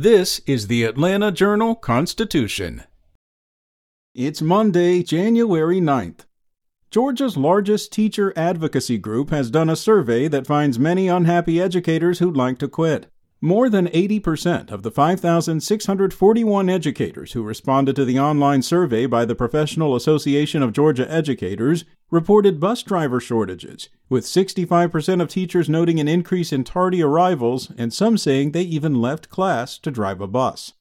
This is the Atlanta Journal Constitution. It's Monday, January 9th. Georgia's largest teacher advocacy group has done a survey that finds many unhappy educators who'd like to quit. More than 80% of the 5,641 educators who responded to the online survey by the Professional Association of Georgia Educators reported bus driver shortages, with 65% of teachers noting an increase in tardy arrivals and some saying they even left class to drive a bus.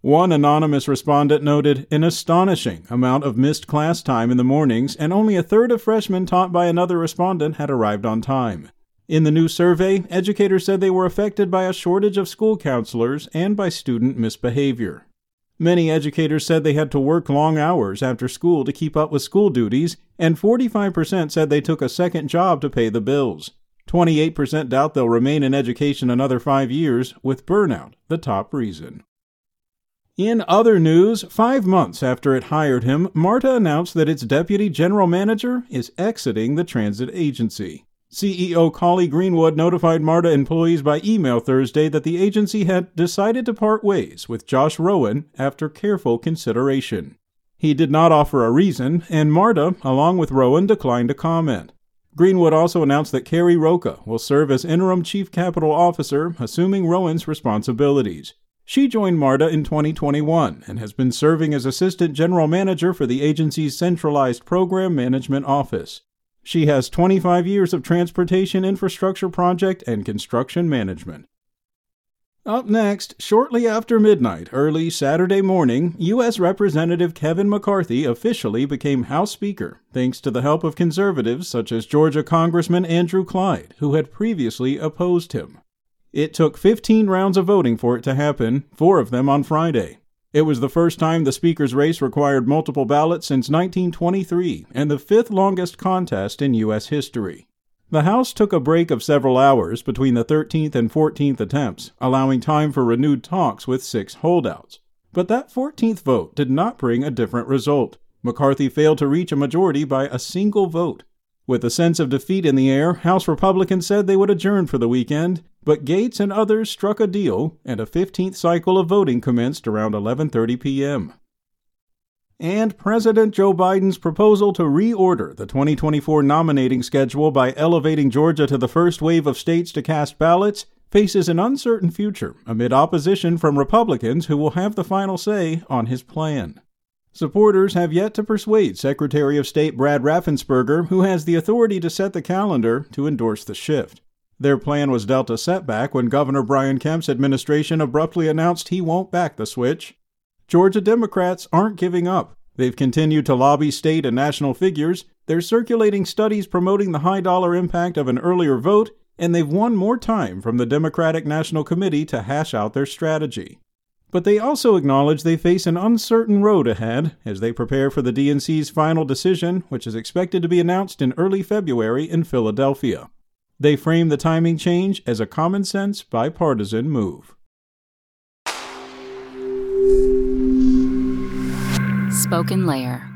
One anonymous respondent noted an astonishing amount of missed class time in the mornings, and only a third of freshmen taught by another respondent had arrived on time. In the new survey, educators said they were affected by a shortage of school counselors and by student misbehavior. Many educators said they had to work long hours after school to keep up with school duties, and 45% said they took a second job to pay the bills. 28% doubt they'll remain in education another five years, with burnout the top reason. In other news, five months after it hired him, MARTA announced that its deputy general manager is exiting the transit agency. CEO Collie Greenwood notified MARTA employees by email Thursday that the agency had decided to part ways with Josh Rowan after careful consideration. He did not offer a reason, and MARTA, along with Rowan, declined to comment. Greenwood also announced that Carrie Roca will serve as interim chief capital officer, assuming Rowan's responsibilities. She joined MARTA in 2021 and has been serving as assistant general manager for the agency's centralized program management office. She has 25 years of transportation infrastructure project and construction management. Up next, shortly after midnight, early Saturday morning, U.S. Representative Kevin McCarthy officially became House Speaker, thanks to the help of conservatives such as Georgia Congressman Andrew Clyde, who had previously opposed him. It took 15 rounds of voting for it to happen, four of them on Friday. It was the first time the Speaker's race required multiple ballots since 1923 and the fifth longest contest in U.S. history. The House took a break of several hours between the 13th and 14th attempts, allowing time for renewed talks with six holdouts. But that 14th vote did not bring a different result. McCarthy failed to reach a majority by a single vote. With a sense of defeat in the air, House Republicans said they would adjourn for the weekend, but Gaetz and others struck a deal, and a 15th cycle of voting commenced around 11:30 p.m. And President Joe Biden's proposal to reorder the 2024 nominating schedule by elevating Georgia to the first wave of states to cast ballots faces an uncertain future amid opposition from Republicans who will have the final say on his plan. Supporters have yet to persuade Secretary of State Brad Raffensperger, who has the authority to set the calendar, to endorse the shift. Their plan was dealt a setback when Governor Brian Kemp's administration abruptly announced he won't back the switch. Georgia Democrats aren't giving up. They've continued to lobby state and national figures, they're circulating studies promoting the high dollar impact of an earlier vote, and they've won more time from the Democratic National Committee to hash out their strategy. But they also acknowledge they face an uncertain road ahead as they prepare for the DNC's final decision, which is expected to be announced in early February in Philadelphia. They frame the timing change as a common sense bipartisan move. SpokenLayer